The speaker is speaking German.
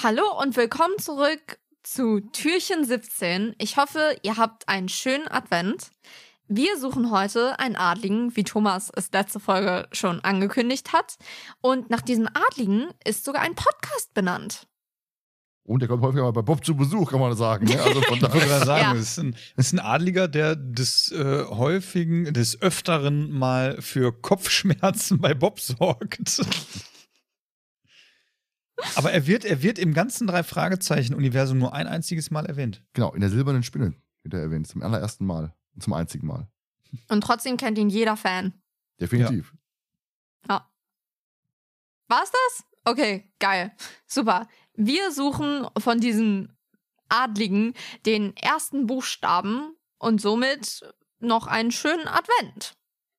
Hallo und willkommen zurück zu Türchen 17. Ich hoffe, ihr habt einen schönen Advent. Wir suchen heute einen Adligen, wie Thomas es letzte Folge schon angekündigt hat. Und nach diesem Adligen ist sogar ein Podcast benannt. Und der kommt häufiger mal bei Bob zu Besuch, kann man sagen. Ne? Also von daher. sagen, Ja. es, ist ein, es ist ein Adliger, der des äh, häufigen, des Öfteren mal für Kopfschmerzen bei Bob sorgt. Aber er wird, er wird im ganzen drei Fragezeichen-Universum nur ein einziges Mal erwähnt. Genau, in der silbernen Spinne wird er erwähnt. Zum allerersten Mal. Und zum einzigen Mal. Und trotzdem kennt ihn jeder Fan. Definitiv. Ja. War's das? Okay, geil. Super. Wir suchen von diesem Adligen den ersten Buchstaben und somit noch einen schönen Advent.